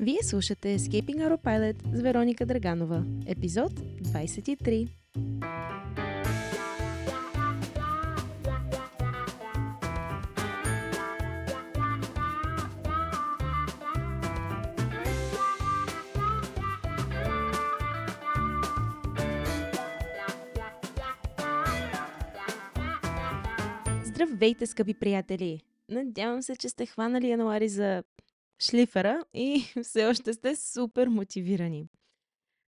Вие слушате Escaping Aeropilot с Вероника Драганова, епизод 23. Здравейте, скъпи приятели! Надявам се, че сте хванали януари за шлифера и все още сте супер мотивирани.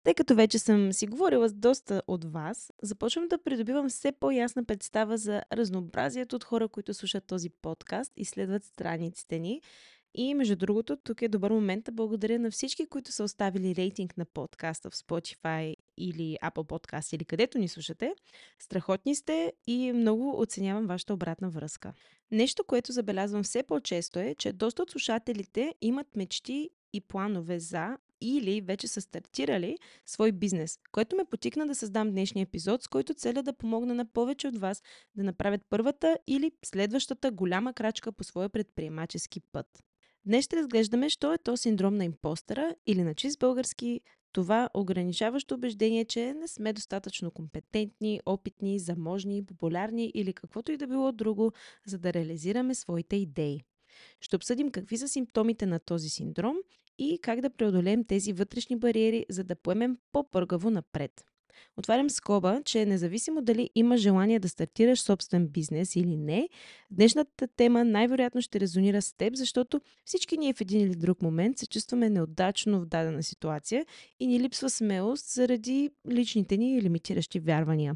Тъй като вече съм си говорила с доста от вас, започвам да придобивам все по-ясна представа за разнообразието от хора, които слушат този подкаст и следват страниците ни и между другото, тук е добър момент да благодаря на всички, които са оставили рейтинг на подкаста в Spotify или Apple Podcast или където ни слушате. Страхотни сте и много оценявам вашата обратна връзка. Нещо, което забелязвам все по-често е, че доста от слушателите имат мечти и планове за или вече са стартирали свой бизнес, което ме потикна да създам днешния епизод, с който целя да помогна на повече от вас да направят първата или следващата голяма крачка по своя предприемачески път. Днес ще разглеждаме, що е то синдром на импостера или на чист български това ограничаващо убеждение, че не сме достатъчно компетентни, опитни, заможни, популярни или каквото и да било друго, за да реализираме своите идеи. Ще обсъдим какви са симптомите на този синдром и как да преодолеем тези вътрешни бариери, за да поемем по-пъргаво напред. Отварям скоба, че независимо дали има желание да стартираш собствен бизнес или не, днешната тема най-вероятно ще резонира с теб, защото всички ние в един или друг момент се чувстваме неудачно в дадена ситуация и ни липсва смелост заради личните ни лимитиращи вярвания.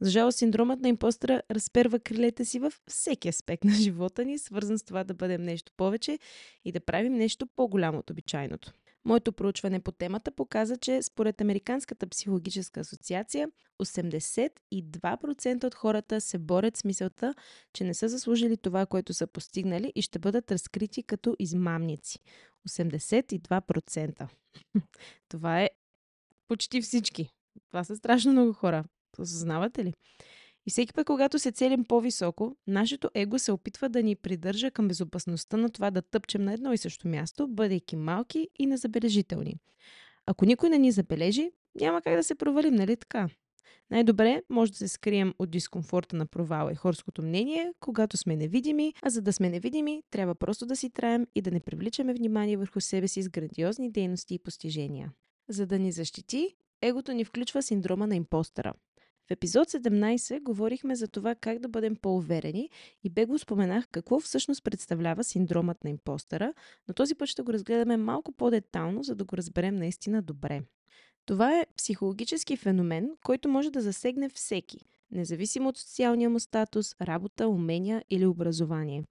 За жалост, синдромът на импостера разперва крилете си във всеки аспект на живота ни, свързан с това да бъдем нещо повече и да правим нещо по-голямо от обичайното. Моето проучване по темата показа, че според Американската психологическа асоциация 82% от хората се борят с мисълта, че не са заслужили това, което са постигнали и ще бъдат разкрити като измамници. 82%. това е почти всички. Това са страшно много хора. Осъзнавате ли? И всеки път, когато се целим по-високо, нашето его се опитва да ни придържа към безопасността на това да тъпчем на едно и също място, бъдейки малки и незабележителни. Ако никой не ни забележи, няма как да се провалим, нали така? Най-добре може да се скрием от дискомфорта на провала и хорското мнение, когато сме невидими, а за да сме невидими, трябва просто да си траем и да не привличаме внимание върху себе си с грандиозни дейности и постижения. За да ни защити, егото ни включва синдрома на импостера – в епизод 17 говорихме за това как да бъдем по-уверени и бе го споменах какво всъщност представлява синдромът на импостера, но този път ще го разгледаме малко по-детално, за да го разберем наистина добре. Това е психологически феномен, който може да засегне всеки, независимо от социалния му статус, работа, умения или образование.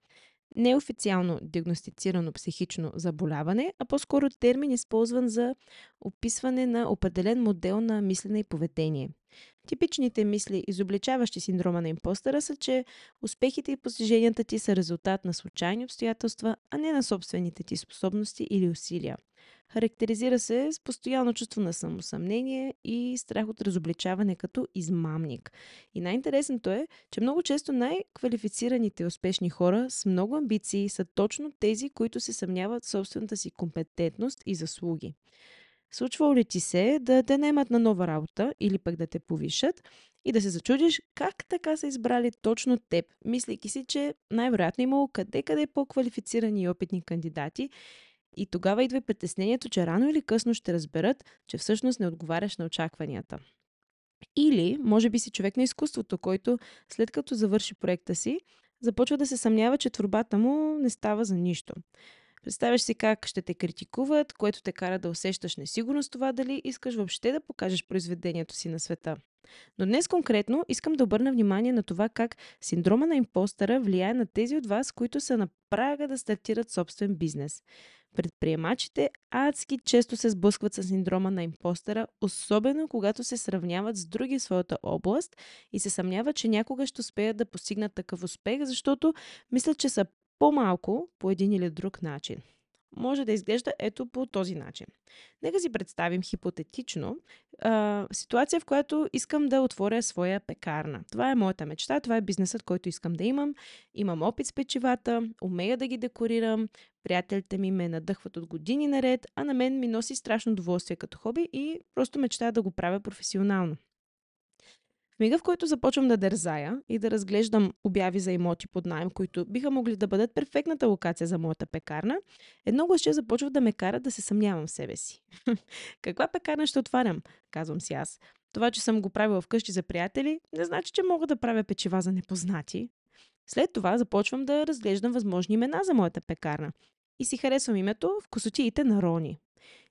Неофициално диагностицирано психично заболяване, а по-скоро термин използван за описване на определен модел на мислене и поведение – Типичните мисли, изобличаващи синдрома на импостера, са, че успехите и постиженията ти са резултат на случайни обстоятелства, а не на собствените ти способности или усилия. Характеризира се с постоянно чувство на самосъмнение и страх от разобличаване като измамник. И най-интересното е, че много често най-квалифицираните успешни хора с много амбиции са точно тези, които се съмняват в собствената си компетентност и заслуги. Случвало ли ти се да те наемат на нова работа или пък да те повишат и да се зачудиш как така са избрали точно теб, мислейки си, че най-вероятно имало къде-къде по-квалифицирани и опитни кандидати и тогава идва притеснението, че рано или късно ще разберат, че всъщност не отговаряш на очакванията. Или, може би си човек на изкуството, който след като завърши проекта си, започва да се съмнява, че творбата му не става за нищо. Представяш си как ще те критикуват, което те кара да усещаш несигурност това дали искаш въобще да покажеш произведението си на света. Но днес конкретно искам да обърна внимание на това как синдрома на импостъра влияе на тези от вас, които са на прага да стартират собствен бизнес. Предприемачите адски често се сблъскват с синдрома на импостъра, особено когато се сравняват с други в своята област и се съмняват, че някога ще успеят да постигнат такъв успех, защото мислят, че са по-малко по един или друг начин. Може да изглежда ето по този начин. Нека си представим хипотетично а, ситуация, в която искам да отворя своя пекарна. Това е моята мечта, това е бизнесът, който искам да имам. Имам опит с печивата, умея да ги декорирам, приятелите ми ме надъхват от години наред, а на мен ми носи страшно удоволствие като хоби и просто мечтая да го правя професионално мига, в който започвам да дързая и да разглеждам обяви за имоти под найем, които биха могли да бъдат перфектната локация за моята пекарна, едно гласче започва да ме кара да се съмнявам в себе си. Каква пекарна ще отварям? Казвам си аз. Това, че съм го правила вкъщи за приятели, не значи, че мога да правя печива за непознати. След това започвам да разглеждам възможни имена за моята пекарна. И си харесвам името в косотиите на Рони.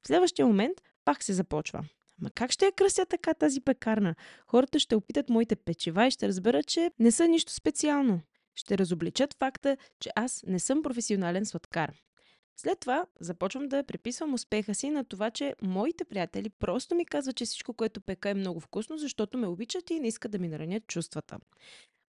В следващия момент пак се започва. Ма как ще я кръся така тази пекарна? Хората ще опитат моите печива и ще разберат, че не са нищо специално. Ще разобличат факта, че аз не съм професионален сладкар. След това започвам да приписвам успеха си на това, че моите приятели просто ми казват, че всичко, което пека е много вкусно, защото ме обичат и не искат да ми наранят чувствата.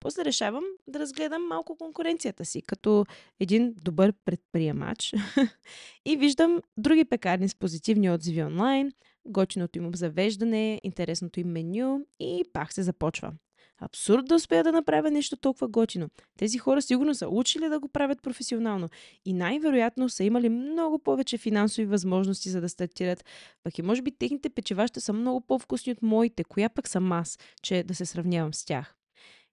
После решавам да разгледам малко конкуренцията си, като един добър предприемач и виждам други пекарни с позитивни отзиви онлайн, готиното им обзавеждане, интересното им меню и пак се започва. Абсурд да успея да направя нещо толкова готино. Тези хора сигурно са учили да го правят професионално и най-вероятно са имали много повече финансови възможности за да стартират, пък и може би техните печива ще са много по-вкусни от моите, коя пък съм аз, че да се сравнявам с тях.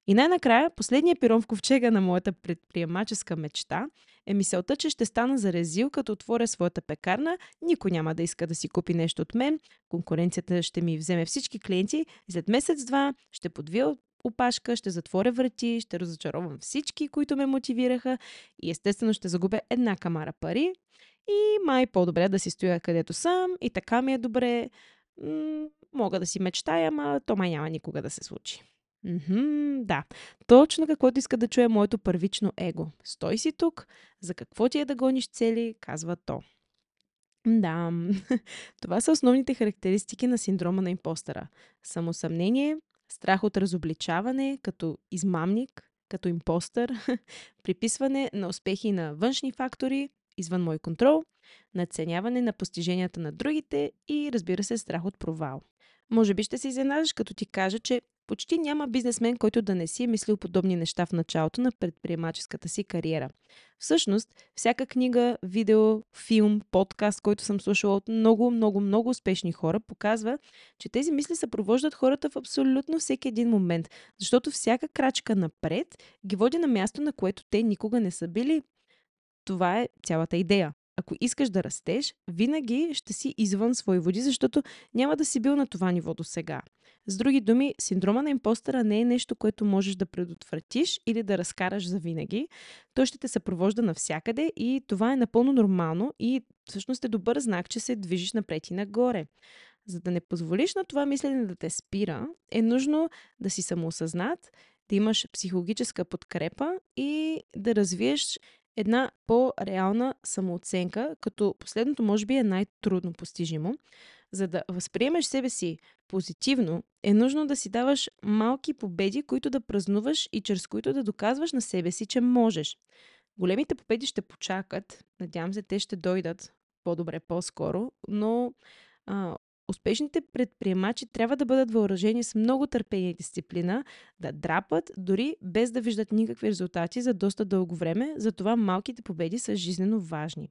И най-накрая, последният пирон в ковчега на моята предприемаческа мечта е мисълта, че ще стана за резил, като отворя своята пекарна, никой няма да иска да си купи нещо от мен, конкуренцията ще ми вземе всички клиенти и след месец-два ще подвия опашка, ще затворя врати, ще разочаровам всички, които ме мотивираха и естествено ще загубя една камара пари и май по-добре да си стоя където съм и така ми е добре. М- мога да си мечтая, ама то май няма никога да се случи. Mm-hmm, да, точно каквото иска да чуе моето първично его. Стой си тук, за какво ти е да гониш цели, казва то. Да, това са основните характеристики на синдрома на импостера. Самосъмнение, страх от разобличаване като измамник, като импостър, приписване на успехи на външни фактори, извън мой контрол, надценяване на постиженията на другите и разбира се страх от провал. Може би ще се изненадаш, като ти кажа, че почти няма бизнесмен, който да не си е мислил подобни неща в началото на предприемаческата си кариера. Всъщност, всяка книга, видео, филм, подкаст, който съм слушала от много, много, много успешни хора, показва, че тези мисли съпровождат хората в абсолютно всеки един момент, защото всяка крачка напред ги води на място, на което те никога не са били. Това е цялата идея ако искаш да растеш, винаги ще си извън свои води, защото няма да си бил на това ниво до сега. С други думи, синдрома на импостера не е нещо, което можеш да предотвратиш или да разкараш за винаги. Той ще те съпровожда навсякъде и това е напълно нормално и всъщност е добър знак, че се движиш напред и нагоре. За да не позволиш на това мислене да те спира, е нужно да си самоосъзнат, да имаш психологическа подкрепа и да развиеш една по-реална самооценка, като последното може би е най-трудно постижимо. За да възприемеш себе си позитивно, е нужно да си даваш малки победи, които да празнуваш и чрез които да доказваш на себе си, че можеш. Големите победи ще почакат, надявам се те ще дойдат по-добре, по-скоро, но а, Успешните предприемачи трябва да бъдат въоръжени с много търпение и дисциплина, да драпат, дори без да виждат никакви резултати за доста дълго време, затова малките победи са жизненно важни.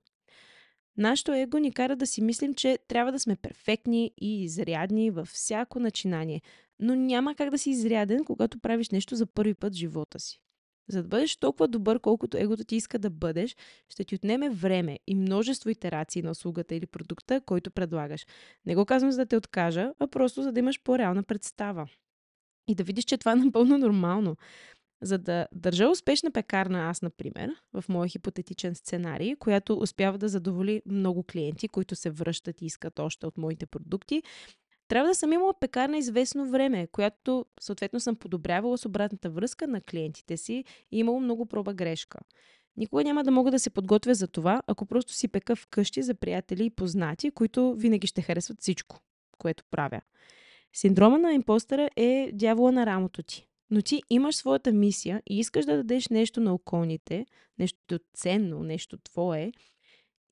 Нашето его ни кара да си мислим, че трябва да сме перфектни и изрядни във всяко начинание, но няма как да си изряден, когато правиш нещо за първи път в живота си. За да бъдеш толкова добър, колкото егото ти иска да бъдеш, ще ти отнеме време и множество итерации на услугата или продукта, който предлагаш. Не го казвам за да те откажа, а просто за да имаш по-реална представа. И да видиш, че това е напълно нормално. За да държа успешна пекарна аз, например, в моя хипотетичен сценарий, която успява да задоволи много клиенти, които се връщат и искат още от моите продукти, трябва да съм имала пекарна известно време, която съответно съм подобрявала с обратната връзка на клиентите си и имало много проба грешка. Никога няма да мога да се подготвя за това, ако просто си пека вкъщи за приятели и познати, които винаги ще харесват всичко, което правя. Синдрома на импостера е дявола на рамото ти. Но ти имаш своята мисия и искаш да дадеш нещо на околните, нещо ценно, нещо твое,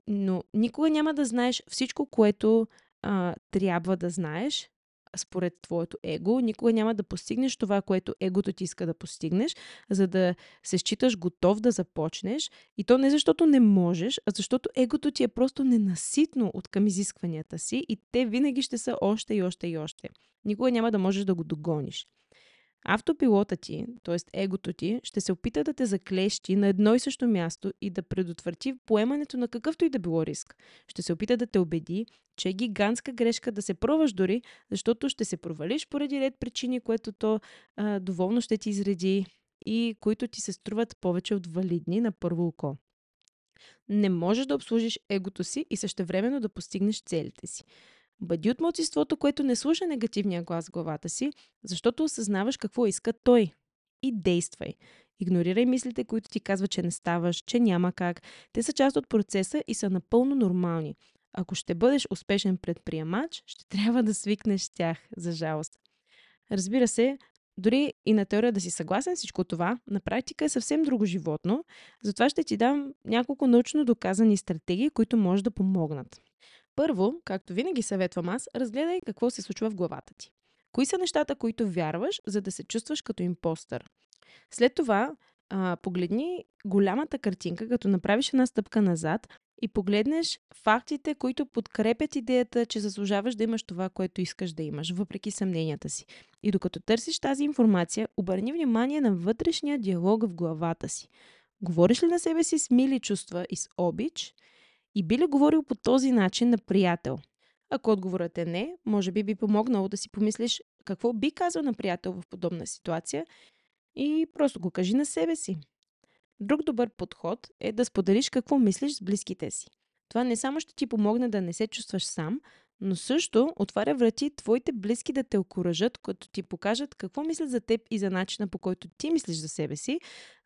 Но никога няма да знаеш всичко, което а, трябва да знаеш, според твоето его. Никога няма да постигнеш това, което егото ти иска да постигнеш, за да се считаш готов да започнеш. И то не защото не можеш, а защото егото ти е просто ненаситно от към изискванията си и те винаги ще са още и още и още. Никога няма да можеш да го догониш. Автопилота ти, т.е. егото ти, ще се опита да те заклещи на едно и също място и да предотврати поемането на какъвто и да било риск. Ще се опита да те убеди, че е гигантска грешка да се пробваш дори, защото ще се провалиш поради ред причини, което то а, доволно ще ти изреди и които ти се струват повече от валидни на първо око. Не можеш да обслужиш егото си и същевременно да постигнеш целите си. Бъди от младсинството, което не слуша негативния глас в главата си, защото осъзнаваш какво иска той. И действай. Игнорирай мислите, които ти казват, че не ставаш, че няма как. Те са част от процеса и са напълно нормални. Ако ще бъдеш успешен предприемач, ще трябва да свикнеш с тях, за жалост. Разбира се, дори и на теория да си съгласен всичко това, на практика е съвсем друго животно, затова ще ти дам няколко научно доказани стратегии, които може да помогнат. Първо, както винаги съветвам аз, разгледай какво се случва в главата ти. Кои са нещата, които вярваш, за да се чувстваш като импостър? След това, а, погледни голямата картинка, като направиш една стъпка назад и погледнеш фактите, които подкрепят идеята, че заслужаваш да имаш това, което искаш да имаш, въпреки съмненията си. И докато търсиш тази информация, обърни внимание на вътрешния диалог в главата си. Говориш ли на себе си с мили чувства и с обич – и би ли говорил по този начин на приятел? Ако отговорът е не, може би би помогнало да си помислиш какво би казал на приятел в подобна ситуация и просто го кажи на себе си. Друг добър подход е да споделиш какво мислиш с близките си. Това не само ще ти помогне да не се чувстваш сам, но също отваря врати твоите близки да те окоръжат, като ти покажат какво мислят за теб и за начина по който ти мислиш за себе си,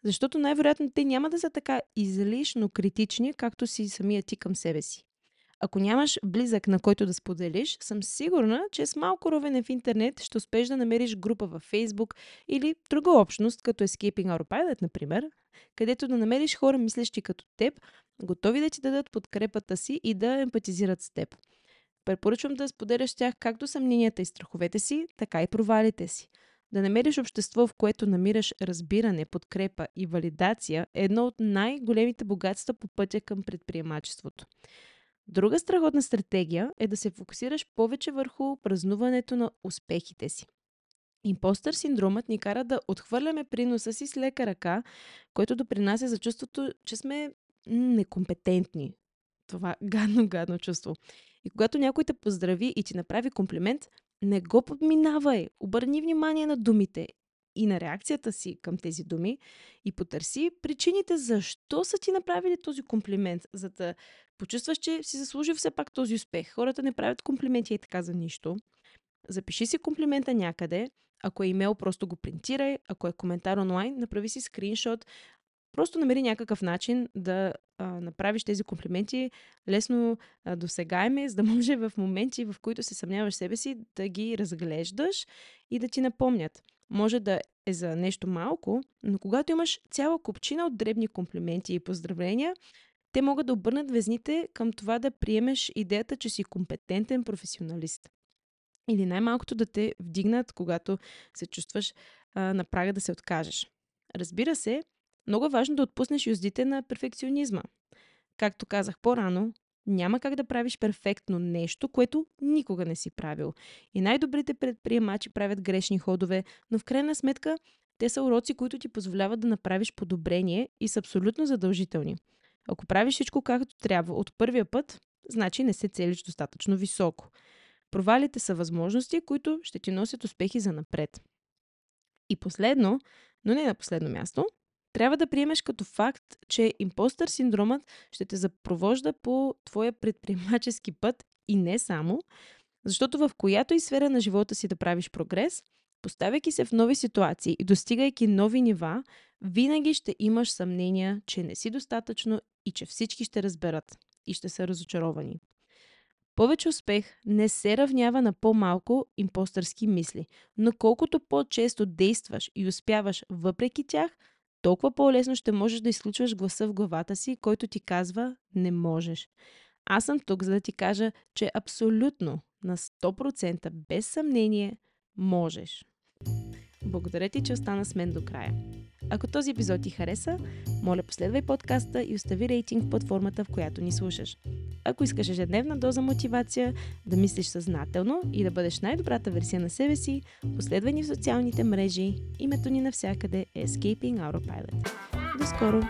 защото най-вероятно те няма да са така излишно критични, както си самия ти към себе си. Ако нямаш близък, на който да споделиш, съм сигурна, че с малко ровене в интернет ще успееш да намериш група във Facebook или друга общност, като Escaping Autopilot, например, където да намериш хора, мислещи като теб, готови да ти дадат подкрепата си и да емпатизират с теб. Препоръчвам да споделяш с тях както съмненията и страховете си, така и провалите си. Да намериш общество, в което намираш разбиране, подкрепа и валидация е едно от най-големите богатства по пътя към предприемачеството. Друга страхотна стратегия е да се фокусираш повече върху празнуването на успехите си. Импостър синдромът ни кара да отхвърляме приноса си с лека ръка, което допринася за чувството, че сме некомпетентни. Това гадно-гадно чувство. И когато някой те поздрави и ти направи комплимент, не го подминавай. Обърни внимание на думите и на реакцията си към тези думи и потърси причините защо са ти направили този комплимент, за да почувстваш, че си заслужил все пак този успех. Хората не правят комплименти и така за нищо. Запиши си комплимента някъде. Ако е имейл, просто го принтирай. Ако е коментар онлайн, направи си скриншот. Просто намери някакъв начин да а, направиш тези комплименти лесно а, досегаеми, за да може в моменти, в които се съмняваш себе си, да ги разглеждаш и да ти напомнят. Може да е за нещо малко, но когато имаш цяла купчина от дребни комплименти и поздравления, те могат да обърнат везните към това да приемеш идеята, че си компетентен професионалист. Или най-малкото да те вдигнат, когато се чувстваш а, на прага да се откажеш. Разбира се, много е важно да отпуснеш юздите на перфекционизма. Както казах по-рано, няма как да правиш перфектно нещо, което никога не си правил. И най-добрите предприемачи правят грешни ходове, но в крайна сметка те са уроци, които ти позволяват да направиш подобрение и са абсолютно задължителни. Ако правиш всичко както трябва от първия път, значи не се целиш достатъчно високо. Провалите са възможности, които ще ти носят успехи за напред. И последно, но не на последно място, трябва да приемеш като факт, че импостър синдромът ще те запровожда по твоя предприемачески път и не само, защото в която и сфера на живота си да правиш прогрес, поставяйки се в нови ситуации и достигайки нови нива, винаги ще имаш съмнения, че не си достатъчно и че всички ще разберат и ще са разочаровани. Повече успех не се равнява на по-малко импостърски мисли, но колкото по-често действаш и успяваш въпреки тях – толкова по-лесно ще можеш да изключваш гласа в главата си, който ти казва не можеш. Аз съм тук, за да ти кажа, че абсолютно на 100% без съмнение можеш. Благодаря ти, че остана с мен до края. Ако този епизод ти хареса, моля последвай подкаста и остави рейтинг в платформата, в която ни слушаш. Ако искаш ежедневна доза мотивация, да мислиш съзнателно и да бъдеш най-добрата версия на себе си, последвай ни в социалните мрежи. Името ни навсякъде е Escaping Autopilot. До скоро!